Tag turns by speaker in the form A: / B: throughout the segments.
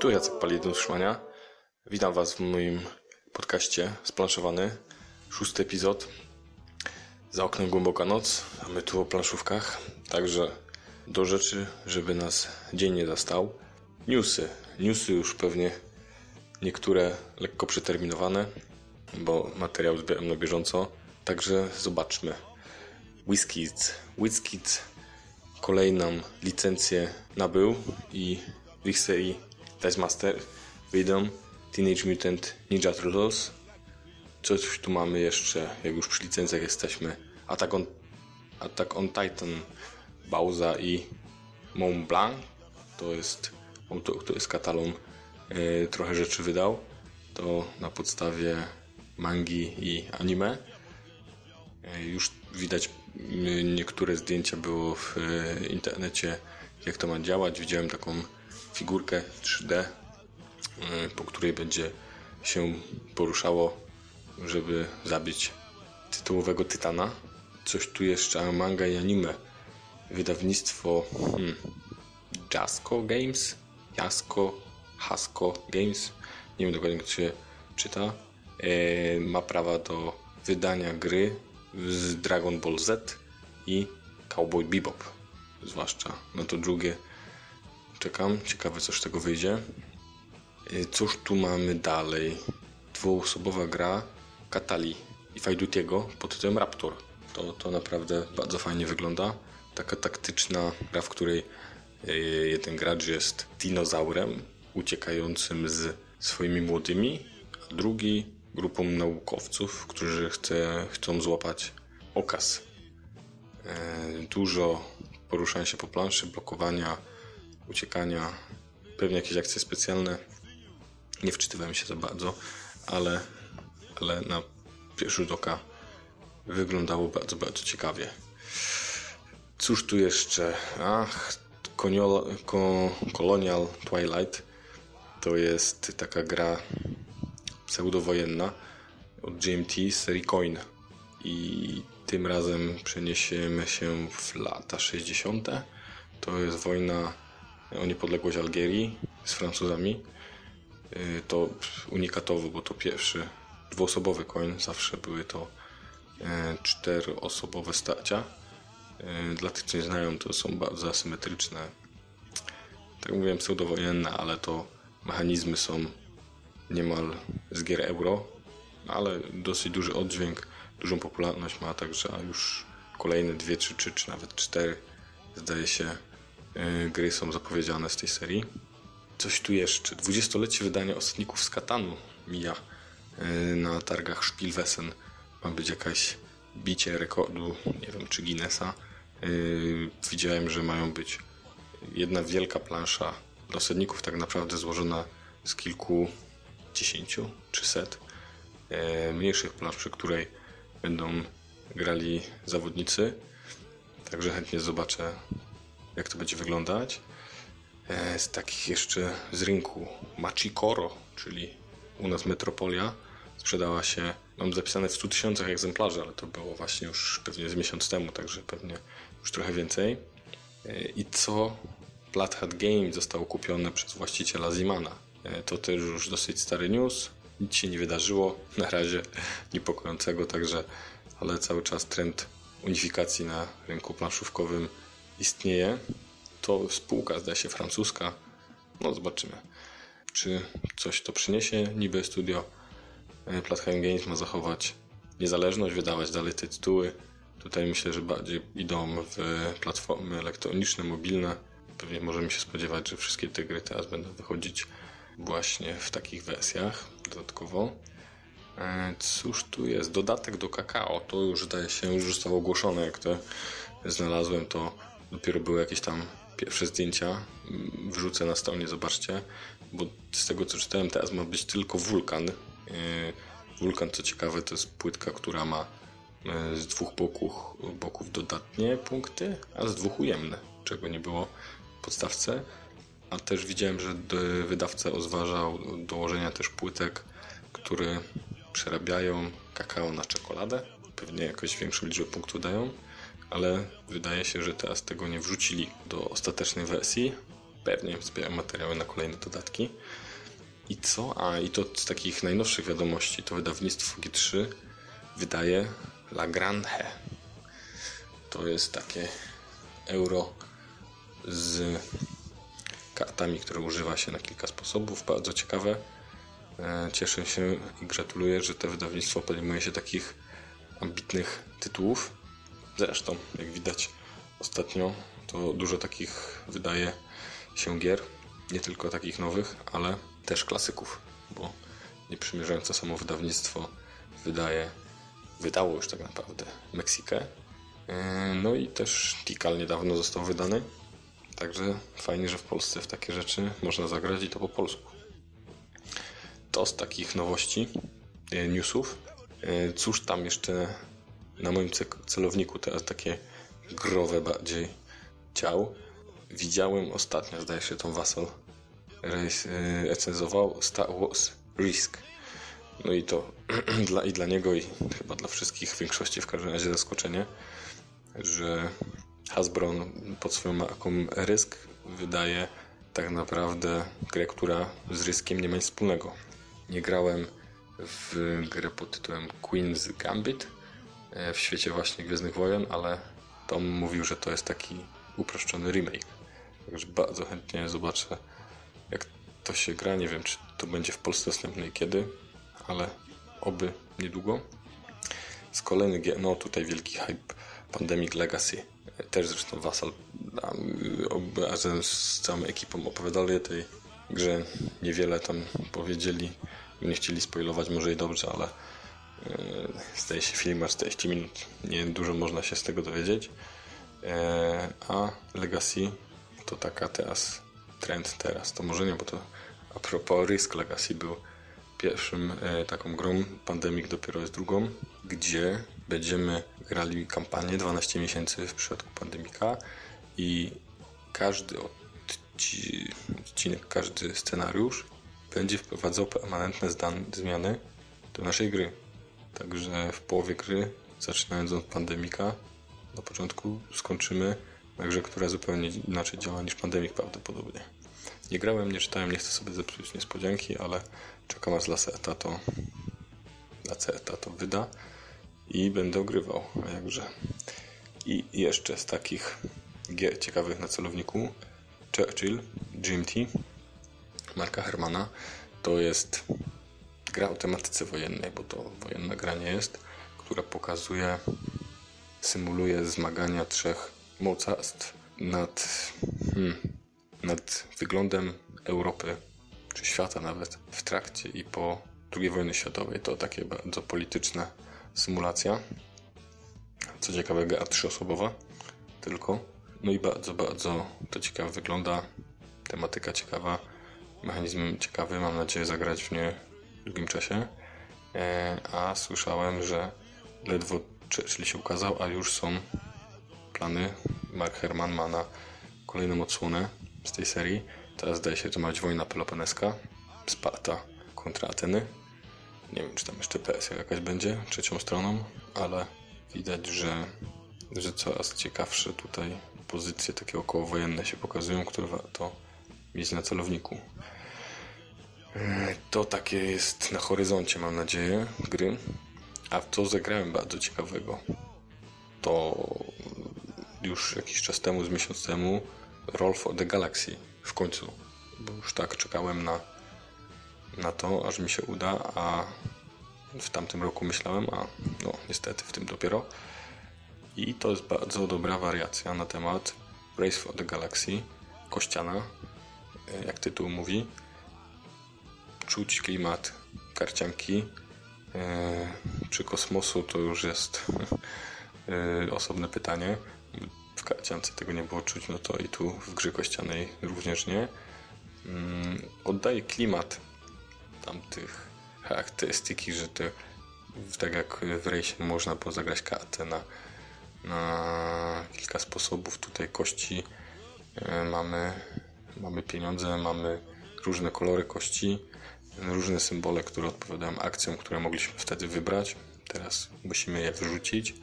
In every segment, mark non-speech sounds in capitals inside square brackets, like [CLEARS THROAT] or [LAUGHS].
A: Tu Jacek Palidon Szmania. Witam Was w moim podcaście Splanszowany. Szósty epizod. Za oknem głęboka noc, a my tu o planszówkach. Także do rzeczy, żeby nas dzień nie zastał. Newsy. Newsy już pewnie niektóre lekko przeterminowane, bo materiał zbieram na bieżąco. Także zobaczmy. WizKids. WizKids kolejną licencję nabył i w ich serii Dice Master wyjdą Teenage Mutant Ninja Turtles. Coś tu mamy jeszcze, jak już przy licencjach jesteśmy. Attack on, Attack on Titan, Bauza i Mont Blanc. To jest, to, jest katalon. Yy, trochę rzeczy wydał. To na podstawie mangi i anime. Yy, już widać niektóre zdjęcia było w yy, internecie, jak to ma działać. Widziałem taką figurkę 3D, po której będzie się poruszało, żeby zabić tytułowego tytana. Coś tu jeszcze, manga i anime. Wydawnictwo hmm, Jasco Games, Jasko, Hasko Games, nie wiem dokładnie jak się czyta, e, ma prawa do wydania gry z Dragon Ball Z i Cowboy Bebop, zwłaszcza na to drugie czekam, ciekawe co z tego wyjdzie. E, cóż tu mamy dalej? Dwuosobowa gra Katali i Fajdutiego pod tytułem Raptor. To, to naprawdę bardzo fajnie wygląda. Taka taktyczna gra, w której e, jeden gracz jest dinozaurem uciekającym z swoimi młodymi, a drugi grupą naukowców, którzy chce, chcą złapać okaz. E, dużo poruszania się po planszy, blokowania, uciekania, pewnie jakieś akcje specjalne. Nie wczytywałem się za bardzo, ale, ale na pierwszy rzut oka wyglądało bardzo, bardzo ciekawie. Cóż tu jeszcze? Ach, Colonial Twilight to jest taka gra pseudowojenna od GMT z serii Coin. I tym razem przeniesiemy się w lata 60. To jest wojna o niepodległość Algierii z Francuzami. To unikatowo, bo to pierwszy dwuosobowy coin. Zawsze były to czteroosobowe starcia. Dla tych, co nie znają, to są bardzo asymetryczne. Tak mówiłem, pseudowojenne, ale to mechanizmy są niemal z gier euro, ale dosyć duży oddźwięk, dużą popularność ma, także już kolejne dwie, trzy, trzy, czy nawet cztery zdaje się gry są zapowiedziane z tej serii. Coś tu jeszcze. Dwudziestolecie wydania Ostatników z Katanu mija na targach Spielwesen. Ma być jakaś bicie rekordu, nie wiem, czy Guinnessa. Widziałem, że mają być jedna wielka plansza dla osadników, tak naprawdę złożona z kilku dziesięciu czy set mniejszych plansz, przy której będą grali zawodnicy. Także chętnie zobaczę, jak to będzie wyglądać. Z takich jeszcze z rynku Machikoro, czyli u nas Metropolia, sprzedała się, mam zapisane w 100 tysiącach egzemplarzy, ale to było właśnie już pewnie z miesiąc temu, także pewnie już trochę więcej. I co Hat Game zostało kupione przez właściciela Zimana. To też już dosyć stary news. Nic się nie wydarzyło [LAUGHS] na razie niepokojącego, także ale cały czas trend unifikacji na rynku planszówkowym istnieje. To spółka, zdaje się, francuska. No, zobaczymy, czy coś to przyniesie. Niby studio Platinum Games ma zachować niezależność, wydawać dalej te tytuły. Tutaj myślę, że bardziej idą w platformy elektroniczne, mobilne. Pewnie możemy się spodziewać, że wszystkie te gry teraz będą wychodzić właśnie w takich wersjach dodatkowo. Cóż tu jest? Dodatek do kakao. To już zdaje się, już zostało ogłoszone. Jak to znalazłem, to dopiero były jakieś tam pierwsze zdjęcia. Wrzucę na stronie, zobaczcie. Bo z tego co czytałem, teraz ma być tylko wulkan. Wulkan, co ciekawe, to jest płytka, która ma z dwóch boków, boków dodatnie punkty, a z dwóch ujemne, czego nie było w podstawce. A też widziałem, że wydawca rozważał dołożenia też płytek, które przerabiają kakao na czekoladę. Pewnie jakoś większą liczbę punktów dają, ale wydaje się, że teraz tego nie wrzucili do ostatecznej wersji. pewnie zbieram materiały na kolejne dodatki. I co? A, i to z takich najnowszych wiadomości, to wydawnictwo G3 wydaje La Grande. To jest takie euro z kartami, które używa się na kilka sposobów. Bardzo ciekawe. E, cieszę się i gratuluję, że to wydawnictwo podejmuje się takich ambitnych tytułów. Zresztą, jak widać ostatnio, to dużo takich wydaje się gier. Nie tylko takich nowych, ale też klasyków, bo nieprzymierzające samo wydawnictwo wydaje, wydało już tak naprawdę Meksykę. E, no i też Tikal niedawno został wydany. Także fajnie, że w Polsce w takie rzeczy można zagrać i to po polsku. To z takich nowości, e, newsów. E, cóż tam jeszcze na moim celowniku teraz takie growe bardziej ciał. Widziałem ostatnio, zdaje się, tą Vassal recenzował Star Wars Risk. No i to [CLEARS THROAT] dla, i dla niego, i chyba dla wszystkich w większości w każdym razie zaskoczenie, że Hasbro pod swoją marką Risk wydaje tak naprawdę grę, która z Riskiem nie ma nic wspólnego. Nie grałem w grę pod tytułem Queen's Gambit w świecie właśnie Gwiezdnych Wojen, ale Tom mówił, że to jest taki uproszczony remake. Także bardzo chętnie zobaczę, jak to się gra. Nie wiem, czy to będzie w Polsce dostępne i kiedy, ale oby niedługo. Z kolejnych gier, no tutaj wielki hype Pandemic Legacy. Też zresztą Vassal razem z całą ekipą opowiadali o tej grze. Niewiele tam powiedzieli. Nie chcieli spoilować, może i dobrze, ale zdaje się film ma 40 minut. Nie dużo można się z tego dowiedzieć. E, a Legacy to taka teraz trend teraz. To może nie, bo to a propos Risk Legacy był pierwszym e, taką grą, Pandemic dopiero jest drugą, gdzie będziemy grali kampanię 12 miesięcy w przypadku Pandemika i każdy odcinek, każdy scenariusz będzie wprowadzał permanentne zmiany do naszej gry. Także w połowie gry, zaczynając od Pandemika, na początku skończymy na grze, która zupełnie inaczej działa niż Pandemic prawdopodobnie. Nie grałem, nie czytałem, nie chcę sobie zepsuć niespodzianki, ale czekam aż Lacerta to, Lacerta to wyda i będę ogrywał, a jakże. I jeszcze z takich gier ciekawych na celowniku Churchill, GMT, Marka Hermana, to jest gra o tematyce wojennej, bo to wojenna gra nie jest, która pokazuje, symuluje zmagania trzech mocarstw nad hmm, nad wyglądem Europy, czy świata nawet, w trakcie i po II wojnie światowej. To takie bardzo polityczna symulacja. Co ciekawe, gra trzyosobowa tylko. No i bardzo, bardzo to ciekawe wygląda. Tematyka ciekawa, mechanizm ciekawy. Mam nadzieję zagrać w nie długim czasie. E, a słyszałem, że ledwo czyli się ukazał, a już są plany. Mark Herman ma na kolejną odsłonę z tej serii. Teraz zdaje się to mać wojna peloponeska. Sparta kontra Ateny. Nie wiem, czy tam jeszcze Persja jakaś będzie trzecią stroną, ale widać, że, że coraz ciekawsze tutaj pozycje takie okołowojenne się pokazują, które warto mieć na celowniku. To takie jest na horyzoncie, mam nadzieję, gry. A co zagrałem bardzo ciekawego? To już jakiś czas temu, z miesiąc temu, Roll for the Galaxy w końcu, bo już tak czekałem na, na to, aż mi się uda, a w tamtym roku myślałem, a no niestety w tym dopiero. I to jest bardzo dobra wariacja na temat Race for the Galaxy, kościana, jak tytuł mówi. Czuć klimat karcianki. E, czy kosmosu to już jest [LAUGHS] e, osobne pytanie w karciance tego nie było czuć, no to i tu w grze kościanej również nie. Mm, oddaje klimat tamtych charakterystyki, że to tak jak w rejsie można było zagrać kartę na, na kilka sposobów. Tutaj kości e, mamy, mamy pieniądze, mamy różne kolory kości, różne symbole, które odpowiadają akcjom, które mogliśmy wtedy wybrać. Teraz musimy je wyrzucić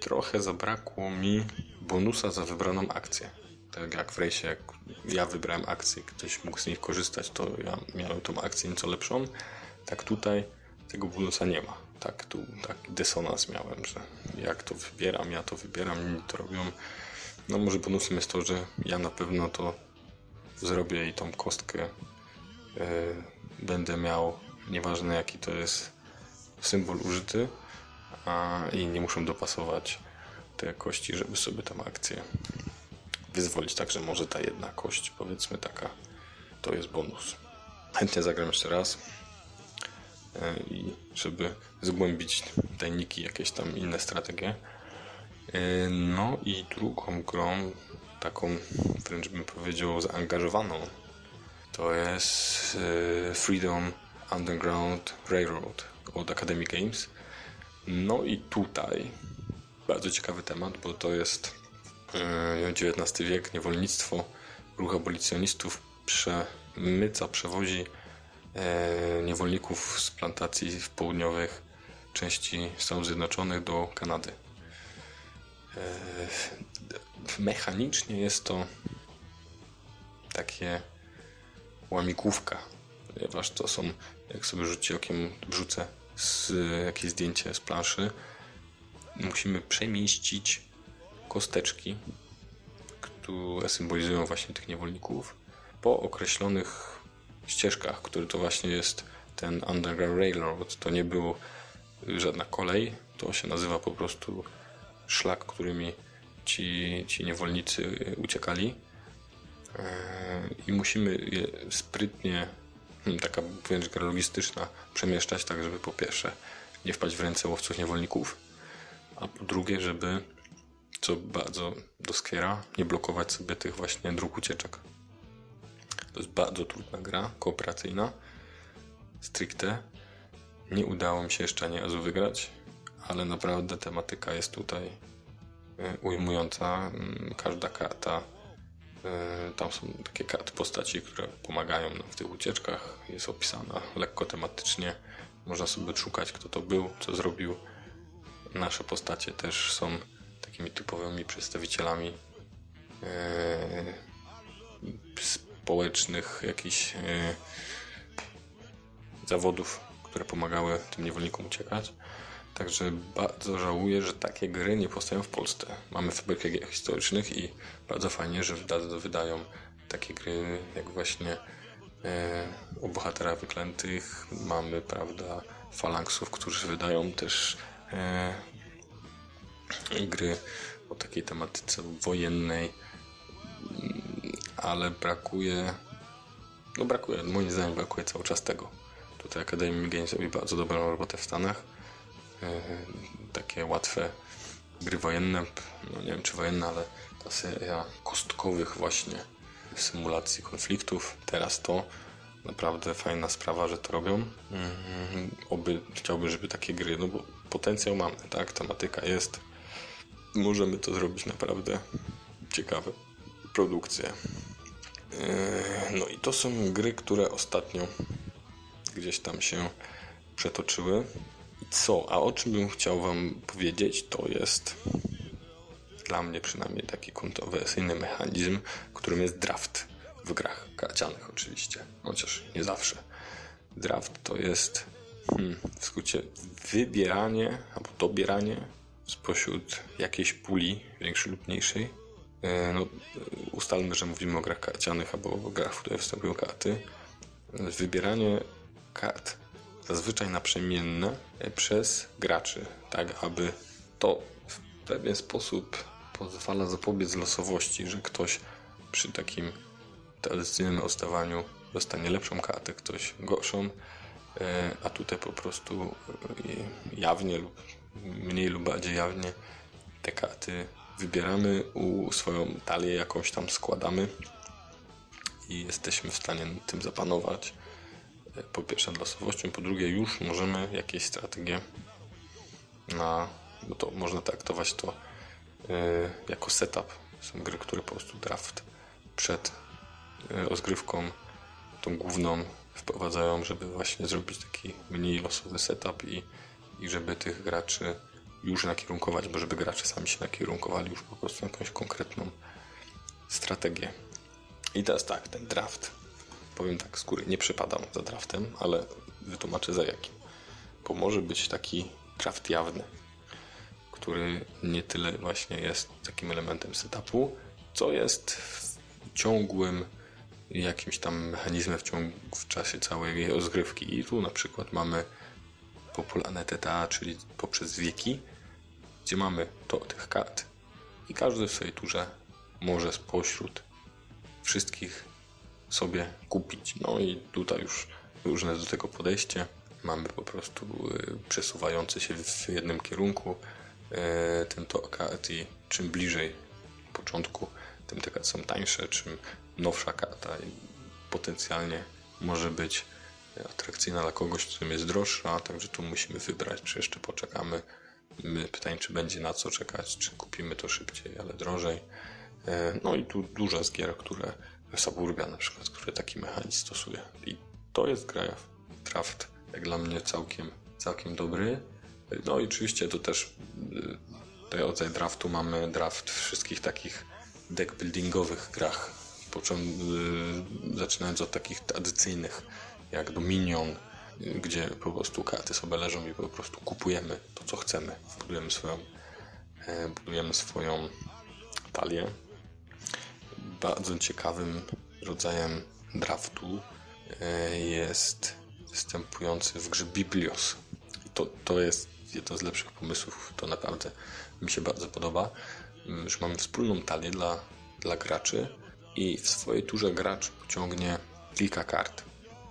A: trochę zabrakło mi bonusa za wybraną akcję. Tak jak w rejsie, jak ja wybrałem akcję, ktoś mógł z niej korzystać, to ja miałem tą akcję nieco lepszą. Tak tutaj tego bonusa nie ma. Tak tu taki dysonans miałem, że jak to wybieram, ja to wybieram, inni to robią. No może bonusem jest to, że ja na pewno to zrobię i tą kostkę będę miał, nieważne jaki to jest symbol użyty, a i nie muszą dopasować te kości, żeby sobie tam akcję wyzwolić. Także może ta jedna kość, powiedzmy taka, to jest bonus. Chętnie zagram jeszcze raz e, i żeby zgłębić tajniki, jakieś tam inne strategie. E, no i drugą grą, taką wręcz bym powiedział zaangażowaną, to jest e, Freedom Underground Railroad od Academy Games. No i tutaj bardzo ciekawy temat, bo to jest XIX wiek, niewolnictwo, ruch abolicjonistów przemyca, przewozi niewolników z plantacji w południowych części Stanów Zjednoczonych do Kanady. Mechanicznie jest to takie łamigłówka, ponieważ to są, jak sobie rzuci okiem, wrzucę z, jakieś zdjęcie z planszy, musimy przemieścić kosteczki, które symbolizują właśnie tych niewolników, po określonych ścieżkach, który to właśnie jest ten Underground Railroad. To nie był żadna kolej, to się nazywa po prostu szlak, którymi ci, ci niewolnicy uciekali. I musimy je sprytnie, hmm, taka wręcz logistyczna, przemieszczać tak, żeby po pierwsze nie wpaść w ręce łowców niewolników, a po drugie, żeby, co bardzo doskwiera, nie blokować sobie tych właśnie dróg ucieczek. To jest bardzo trudna gra, kooperacyjna, stricte. Nie udało mi się jeszcze ani razu wygrać, ale naprawdę tematyka jest tutaj e, ujmująca. Mm, każda karta, e, tam są takie karty postaci, które pomagają nam w tych ucieczkach. Jest opisana lekko tematycznie. Można sobie szukać, kto to był, co zrobił nasze postacie też są takimi typowymi przedstawicielami e, społecznych jakichś e, zawodów, które pomagały tym niewolnikom uciekać. Także bardzo żałuję, że takie gry nie powstają w Polsce. Mamy fabrykę historycznych i bardzo fajnie, że wydają takie gry jak właśnie e, o wyklętych. Mamy, prawda, falanksów, którzy wydają też e, gry o takiej tematyce wojennej, ale brakuje, no brakuje, moim zdaniem brakuje cały czas tego. Tutaj Academy Games robi bardzo dobrą robotę w Stanach. E, takie łatwe gry wojenne, no nie wiem czy wojenne, ale ta seria kostkowych właśnie symulacji konfliktów. Teraz to naprawdę fajna sprawa, że to robią. Mhm. Oby chciałbym, żeby takie gry, no bo potencjał mamy, tak? Tematyka jest. Możemy to zrobić naprawdę ciekawe produkcje. E, no i to są gry, które ostatnio gdzieś tam się przetoczyły. Co? A o czym bym chciał Wam powiedzieć, to jest dla mnie przynajmniej taki kontrowersyjny mechanizm, którym jest draft w grach karcianych oczywiście, chociaż nie zawsze. Draft to jest hmm, w skrócie wybieranie albo dobieranie spośród jakiejś puli większej lub mniejszej. E, no, ustalmy, że mówimy o grach karcianych albo o grach, w które występują karty. Wybieranie kart zazwyczaj naprzemienne przez graczy, tak aby to w pewien sposób pozwala zapobiec losowości, że ktoś przy takim tradycyjnym ostawaniu dostanie lepszą kartę, ktoś gorszą, e, a tutaj po prostu e, jawnie lub mniej lub bardziej jawnie te karty wybieramy, u swoją talię jakąś tam składamy i jesteśmy w stanie tym zapanować. E, po pierwsze losowością, po drugie już możemy jakieś strategie na, bo to można traktować to jako setup. Są gry, które po prostu draft przed rozgrywką, tą główną wprowadzają, żeby właśnie zrobić taki mniej losowy setup i, i żeby tych graczy już nakierunkować, bo żeby gracze sami się nakierunkowali już po prostu na jakąś konkretną strategię. I teraz tak, ten draft. Powiem tak, skóry nie przepadam za draftem, ale wytłumaczę za jakim. Bo może być taki draft jawny, który nie tyle właśnie jest takim elementem setupu, co jest ciągłym jakimś tam mechanizmem w, ciągu, w czasie całej rozgrywki. I tu na przykład mamy popularne TTA, czyli poprzez wieki, gdzie mamy to tych kart i każdy w swojej turze może spośród wszystkich sobie kupić. No i tutaj już różne do tego podejście. Mamy po prostu y, przesuwający się w jednym kierunku y, ten to kart i czym bliżej początku, tym te karty są tańsze, czym nowsza karta potencjalnie może być atrakcyjna dla kogoś, którym jest droższa, także tu musimy wybrać, czy jeszcze poczekamy. Pytanie, czy będzie na co czekać, czy kupimy to szybciej, ale drożej. E, no i tu dużo z gier, które Suburbia na przykład, które taki mechanizm stosuje. I to jest gra draft, jak dla mnie całkiem, całkiem dobry. No i oczywiście to też y, ten rodzaj draftu mamy draft wszystkich takich deck buildingowych grach. Y, zaczynając od takich tradycyjnych jak Dominion, gdzie po prostu karty sobie leżą i po prostu kupujemy to, co chcemy. Budujemy swoją, e, budujemy swoją talię. Bardzo ciekawym rodzajem draftu e, jest występujący w grze Biblios. To, to jest jeden z lepszych pomysłów, to naprawdę mi się bardzo podoba. Już mamy wspólną talię dla, dla graczy i w swojej turze gracz pociągnie kilka kart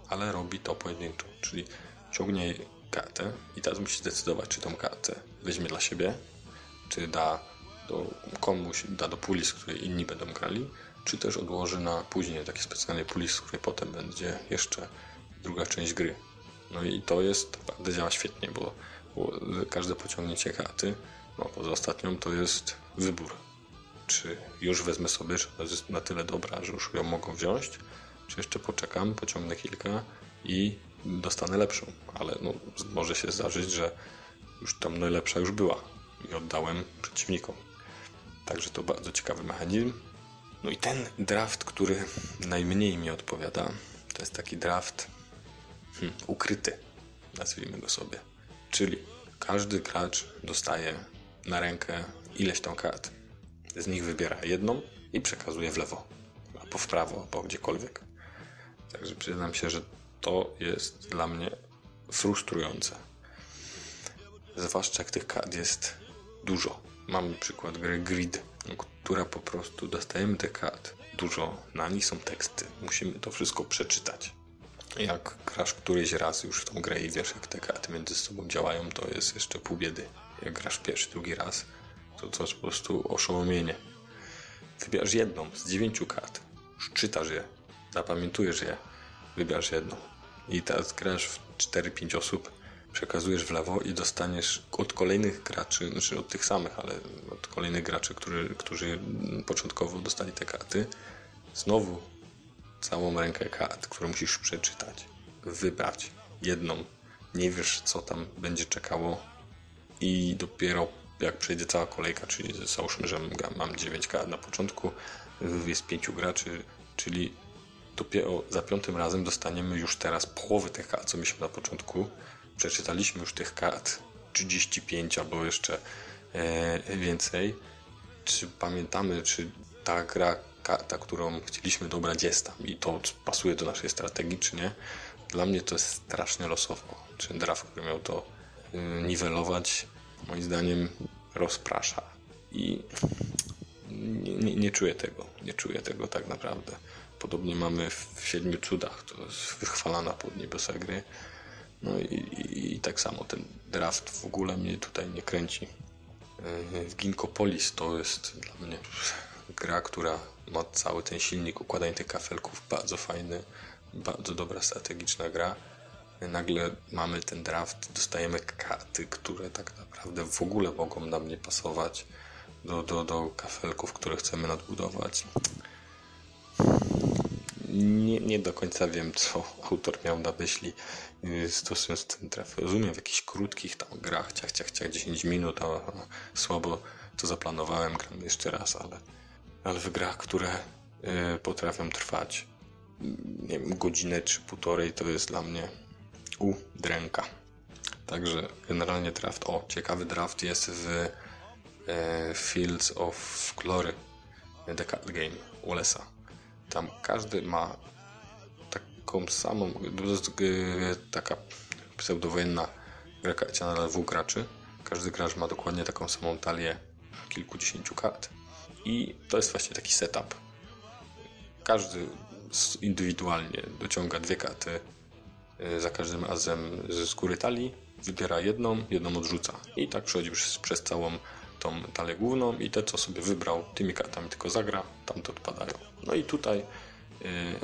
A: ale robi to pojedynczo, czyli ciągnie kartę i teraz musi zdecydować, czy tą kartę weźmie dla siebie, czy da do komuś, da do puli, z której inni będą grali, czy też odłoży na później taki specjalny puli, z której potem będzie jeszcze druga część gry. No i to jest, naprawdę działa świetnie, bo, bo każde pociągnięcie karty, no poza ostatnią, to jest wybór. Czy już wezmę sobie, czy ona jest na tyle dobra, że już ją mogą wziąć, czy jeszcze poczekam, pociągnę kilka i dostanę lepszą. Ale no, może się zdarzyć, że już tam najlepsza już była i oddałem przeciwnikom. Także to bardzo ciekawy mechanizm. No i ten draft, który najmniej mi odpowiada, to jest taki draft hmm, ukryty, nazwijmy go sobie. Czyli każdy gracz dostaje na rękę ileś tam kart. Z nich wybiera jedną i przekazuje w lewo, albo w prawo, albo gdziekolwiek. Także przyznam się, że to jest dla mnie frustrujące. Zwłaszcza jak tych kart jest dużo. Mam przykład gry Grid, która po prostu dostajemy te kart dużo, na nich są teksty. Musimy to wszystko przeczytać. Jak grasz któryś raz już w tą grę i wiesz, jak te karty między sobą działają, to jest jeszcze pół biedy. Jak grasz pierwszy, drugi raz, to to jest po prostu oszołomienie. Wybierasz jedną z dziewięciu kart, czytasz je, zapamiętujesz je, wybierasz jedną. I teraz grasz w 4-5 osób, przekazujesz w lewo i dostaniesz od kolejnych graczy, znaczy od tych samych, ale od kolejnych graczy, którzy, którzy początkowo dostali te karty, znowu całą rękę kart, którą musisz przeczytać, wybrać jedną. Nie wiesz, co tam będzie czekało i dopiero jak przejdzie cała kolejka, czyli załóżmy, że mam 9 kart na początku, jest pięciu graczy, czyli dopiero za piątym razem dostaniemy już teraz połowę tych kart, co mieliśmy na początku. Przeczytaliśmy już tych kart 35 albo jeszcze e, więcej. Czy pamiętamy, czy ta gra, karta, którą chcieliśmy dobrać jest tam i to pasuje do naszej strategii, czy nie? Dla mnie to jest strasznie losowo. Czy draft, który miał to e, niwelować, moim zdaniem rozprasza. I nie, nie, nie czuję tego. Nie czuję tego tak naprawdę. Podobnie mamy w Siedmiu Cudach, to jest wychwalana pod niebiosa gry. No i, i, i, tak samo ten draft w ogóle mnie tutaj nie kręci. W e, Ginkopolis to jest dla mnie gra, która ma cały ten silnik układania tych kafelków bardzo fajny, bardzo dobra strategiczna gra. Nagle mamy ten draft, dostajemy karty, które tak naprawdę w ogóle mogą nam nie pasować do, do, do kafelków, które chcemy nadbudować nie, nie do końca wiem, co autor miał na myśli y, stosując ten traf. Rozumiem w jakichś krótkich tam grach, ciach, ciach, ciach, 10 minut, a, a słabo to zaplanowałem, gram jeszcze raz, ale ale w grach, które y, potrafią trwać nie wiem, godzinę czy półtorej, to jest dla mnie udręka. Także generalnie draft, o, ciekawy draft jest w e, Fields of Glory Card Game Wallace'a. Tam każdy ma taką samą, taka pseudowojenna karciana dla dwóch graczy. Każdy gracz ma dokładnie taką samą talię kilkudziesięciu kart. I to jest właśnie taki setup. Każdy indywidualnie dociąga dwie karty y, za każdym razem z góry talii, wybiera jedną, jedną odrzuca. I tak przechodzi przez, przez całą tą talię główną i te, co sobie wybrał, tymi kartami tylko zagra, tamte odpadają. No i tutaj y,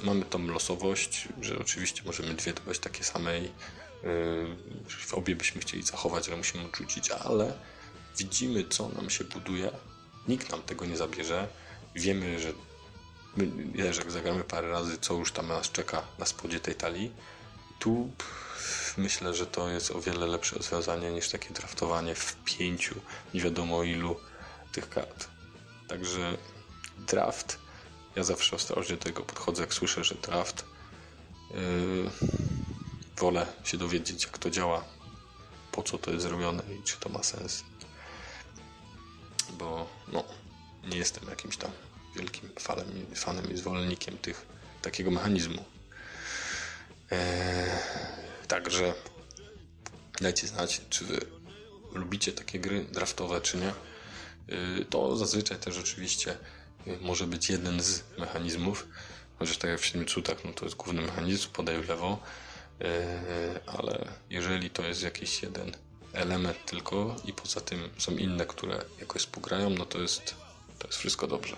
A: mamy tą losowość, że oczywiście możemy dwie dobrać takie same i y, obie byśmy chcieli zachować, ale musimy odrzucić, ale widzimy, co nam się buduje. Nikt nam tego nie zabierze. Wiemy, że wiesz, jak zagramy parę razy, co już tam nas czeka na spodzie tej talii, tu myślę, że to jest o wiele lepsze rozwiązanie niż takie draftowanie w pięciu, nie wiadomo ilu tych kart. Także draft, ja zawsze ostrożnie do tego podchodzę, jak słyszę, że draft, yy, wolę się dowiedzieć, jak to działa, po co to jest zrobione i czy to ma sens. Bo no, nie jestem jakimś tam wielkim fanem, fanem i zwolennikiem tych, takiego mechanizmu. Eee, także dajcie znać, czy wy lubicie takie gry draftowe, czy nie. Eee, to zazwyczaj też oczywiście e, może być jeden z mechanizmów, chociaż tak jak w siedmiu cudach, no to jest główny mechanizm, podaj w lewo, eee, ale jeżeli to jest jakiś jeden element tylko i poza tym są inne, które jakoś współgrają, no to jest, to jest wszystko dobrze.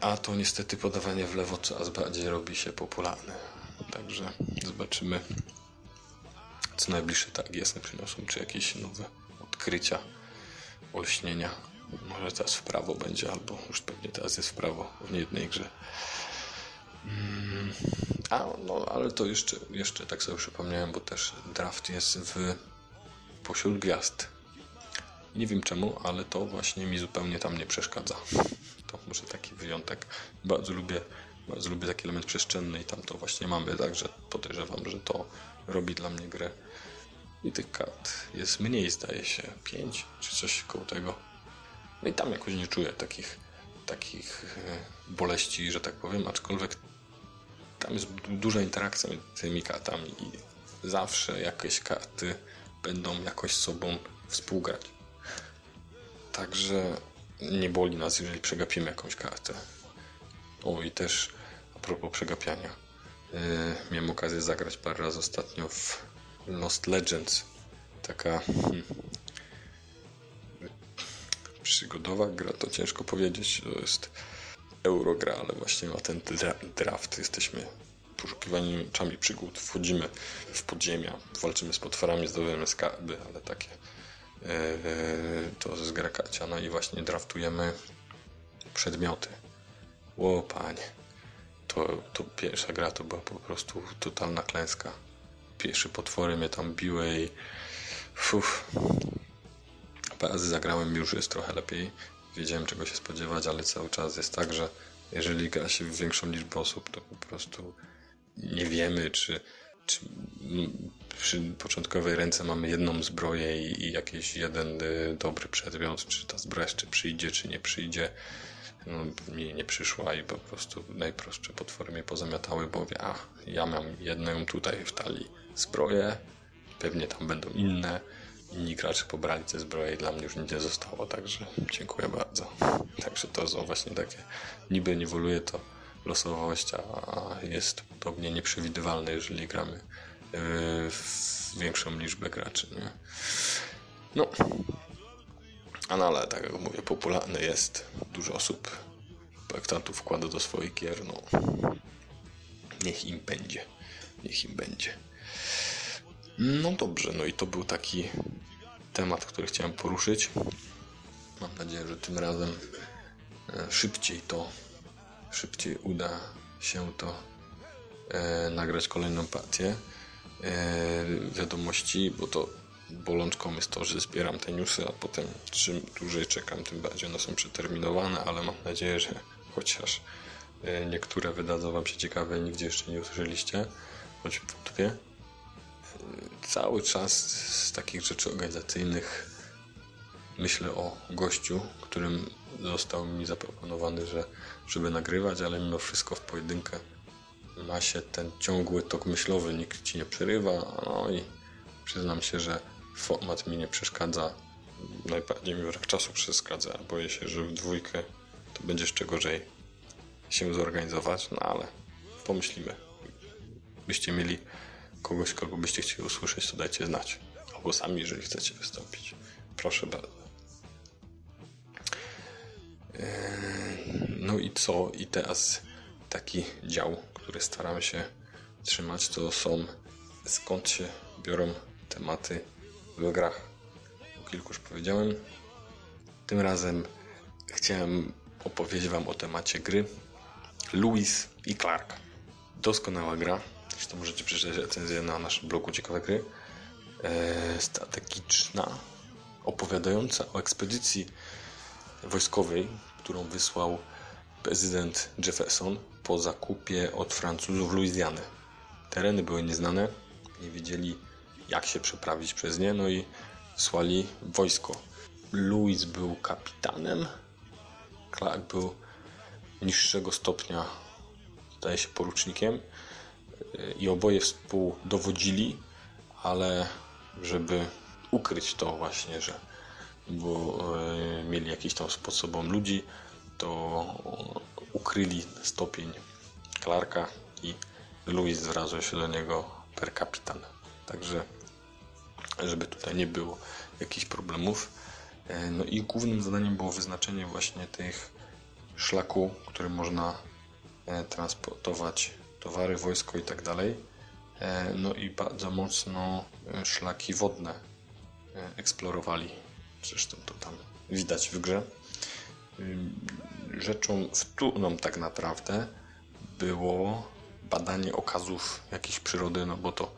A: A to niestety podawanie w lewo coraz bardziej robi się popularne. Także zobaczymy, co najbliższe targi jasne przyniosą, czy jakieś nowe odkrycia, olśnienia. Może teraz w prawo będzie, albo już pewnie teraz jest w prawo w niejednej grze. Mm, a, no, ale to jeszcze, jeszcze tak sobie przypomniałem, bo też draft jest w pośród gwiazd. Nie wiem czemu, ale to właśnie mi zupełnie tam nie przeszkadza to może taki wyjątek. Bardzo lubię, bardzo lubię taki element przestrzenny i tam to właśnie mamy, także podejrzewam, że to robi dla mnie grę. I tych kart jest mniej, zdaje się, 5 czy coś koło tego. No i tam jakoś nie czuję takich, takich e, boleści, że tak powiem, aczkolwiek tam jest duża interakcja między tymi kartami i zawsze jakieś karty będą jakoś sobą współgrać. Także nie boli nas, jeżeli przegapimy jakąś kartę. O i też a propos przegapiania. Yy, miałem okazję zagrać parę razy ostatnio w Lost Legends. Taka hmm, przygodowa gra, to ciężko powiedzieć. To jest eurogra, ale właśnie ma ten draft. Jesteśmy poszukiwani czami przygód. Wchodzimy w podziemia, walczymy z potworami, zdobywamy skarby, ale takie E, to z gra karciana i właśnie draftujemy przedmioty. O panie, to, to pierwsza gra to była po prostu totalna klęska. Pierwsze potwory mnie tam biły i fuf. Razy zagrałem już jest trochę lepiej. Wiedziałem czego się spodziewać, ale cały czas jest tak, że jeżeli gra się w większą liczbę osób, to po prostu nie wiemy, czy, czy przy początkowej ręce mamy jedną zbroję i, i jakiś jeden y, dobry przedmiot, czy ta zbroja jeszcze przyjdzie, czy nie przyjdzie. No, mi nie przyszła i po prostu najprostsze potwory mnie pozamiatały, bo a ja mam jedną tutaj w talii zbroję, pewnie tam będą inne. Inni gracze pobrali te zbroje i dla mnie już nic nie zostało, także dziękuję bardzo. Także to są właśnie takie, niby niweluje to losowość, a jest podobnie nieprzewidywalne, jeżeli gramy w większą liczbę graczy. Nie? No, no, ale tak jak mówię, popularny jest. Dużo osób, projektantów wkłada do swoich gier. No, niech im będzie. Niech im będzie. No dobrze, no i to był taki temat, który chciałem poruszyć. Mam nadzieję, że tym razem e, szybciej to szybciej uda się to e, nagrać kolejną partię. E, wiadomości, bo to bolączką jest to, że zbieram te newsy, a potem czym dłużej czekam, tym bardziej one są przeterminowane, ale mam nadzieję, że chociaż e, niektóre wydadzą Wam się ciekawe, nigdzie jeszcze nie usłyszeliście, choć wątpię. E, cały czas z takich rzeczy organizacyjnych myślę o gościu, którym został mi zaproponowany, że żeby nagrywać, ale mimo wszystko w pojedynkę ma się ten ciągły tok myślowy, nikt ci nie przerywa, no i przyznam się, że format mi nie przeszkadza. Najbardziej mi brak czasu przeszkadza. Boję się, że w dwójkę to będzie jeszcze gorzej się zorganizować, no ale pomyślimy. Byście mieli kogoś, kogo byście chcieli usłyszeć, to dajcie znać. Albo sami, jeżeli chcecie wystąpić. Proszę bardzo. Eee, no i co? I teraz taki dział, który staramy się trzymać, to są skąd się biorą tematy w grach. O kilku już powiedziałem. Tym razem chciałem opowiedzieć Wam o temacie gry Lewis i Clark. Doskonała gra. Zresztą możecie przeczytać recenzję na naszym blogu Ciekawe Gry. Eee, strategiczna, opowiadająca o ekspedycji wojskowej, którą wysłał prezydent Jefferson po zakupie od Francuzów Luizjany. Tereny były nieznane, nie wiedzieli jak się przeprawić przez nie, no i słali wojsko. Louis był kapitanem, Clark był niższego stopnia, zdaje się porucznikiem i oboje współdowodzili, ale żeby ukryć to właśnie, że bo e, mieli jakiś tam pod ludzi, to ukryli stopień Clarka i Louis zwracał się do niego per kapitan. Także, żeby tutaj nie było jakichś problemów. E, no i głównym zadaniem było wyznaczenie właśnie tych szlaku, którym można e, transportować towary, wojsko i tak dalej. No i bardzo mocno szlaki wodne eksplorowali Zresztą to tam widać w grze. Rzeczą wtórną tak naprawdę było badanie okazów jakiejś przyrody, no bo to e,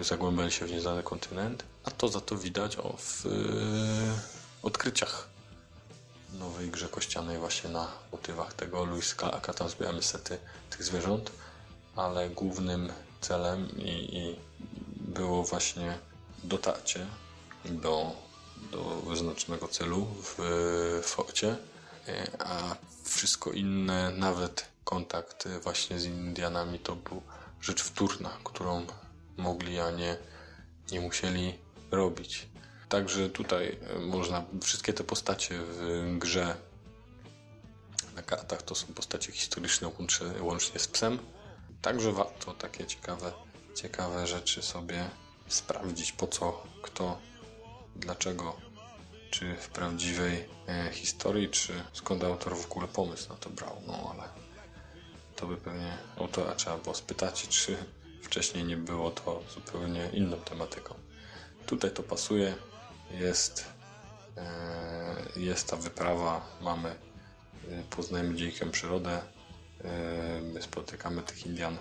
A: zagłębiali się w nieznany kontynent, a to za to widać o, w e, odkryciach nowej grze kościanej właśnie na motywach tego Luiska tam zbieramy sety tych zwierząt, ale głównym celem i, i było właśnie dotarcie do do wyznaczonego celu w forcie, a wszystko inne, nawet kontakt właśnie z Indianami, to był rzecz wtórna, którą mogli, a nie, nie musieli robić. Także tutaj można, wszystkie te postacie w grze na kartach to są postacie historyczne łącznie z psem. Także warto takie ciekawe, ciekawe rzeczy sobie sprawdzić, po co kto dlaczego, czy w prawdziwej e, historii, czy skąd autor w ogóle pomysł na to brał. No ale to by pewnie autora trzeba było spytać, czy wcześniej nie było to zupełnie inną tematyką. Tutaj to pasuje, jest, e, jest ta wyprawa, mamy, e, poznajemy dzięki przyrodę, e, my spotykamy tych Indian,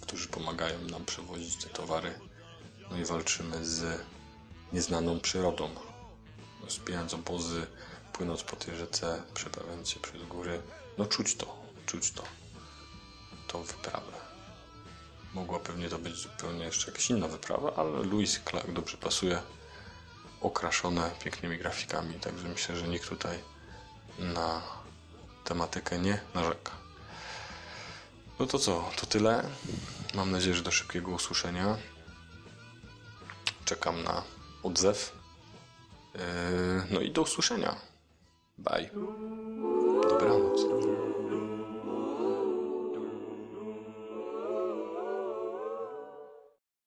A: którzy pomagają nam przewozić te towary, no i walczymy z nieznaną przyrodą. Rozbijając obozy, płynąc po tej rzece, przeprawiając się przez góry. No czuć to, czuć to, tą wyprawę. Mogła pewnie to być zupełnie jeszcze jakaś inna wyprawa, ale Louis Clark dobrze pasuje. Okraszone pięknymi grafikami, także myślę, że nikt tutaj na tematykę nie narzeka. No to co, to tyle. Mam nadzieję, że do szybkiego usłyszenia. Czekam na odzew. Yy, no i do usłyszenia. Bye. Dobranoc.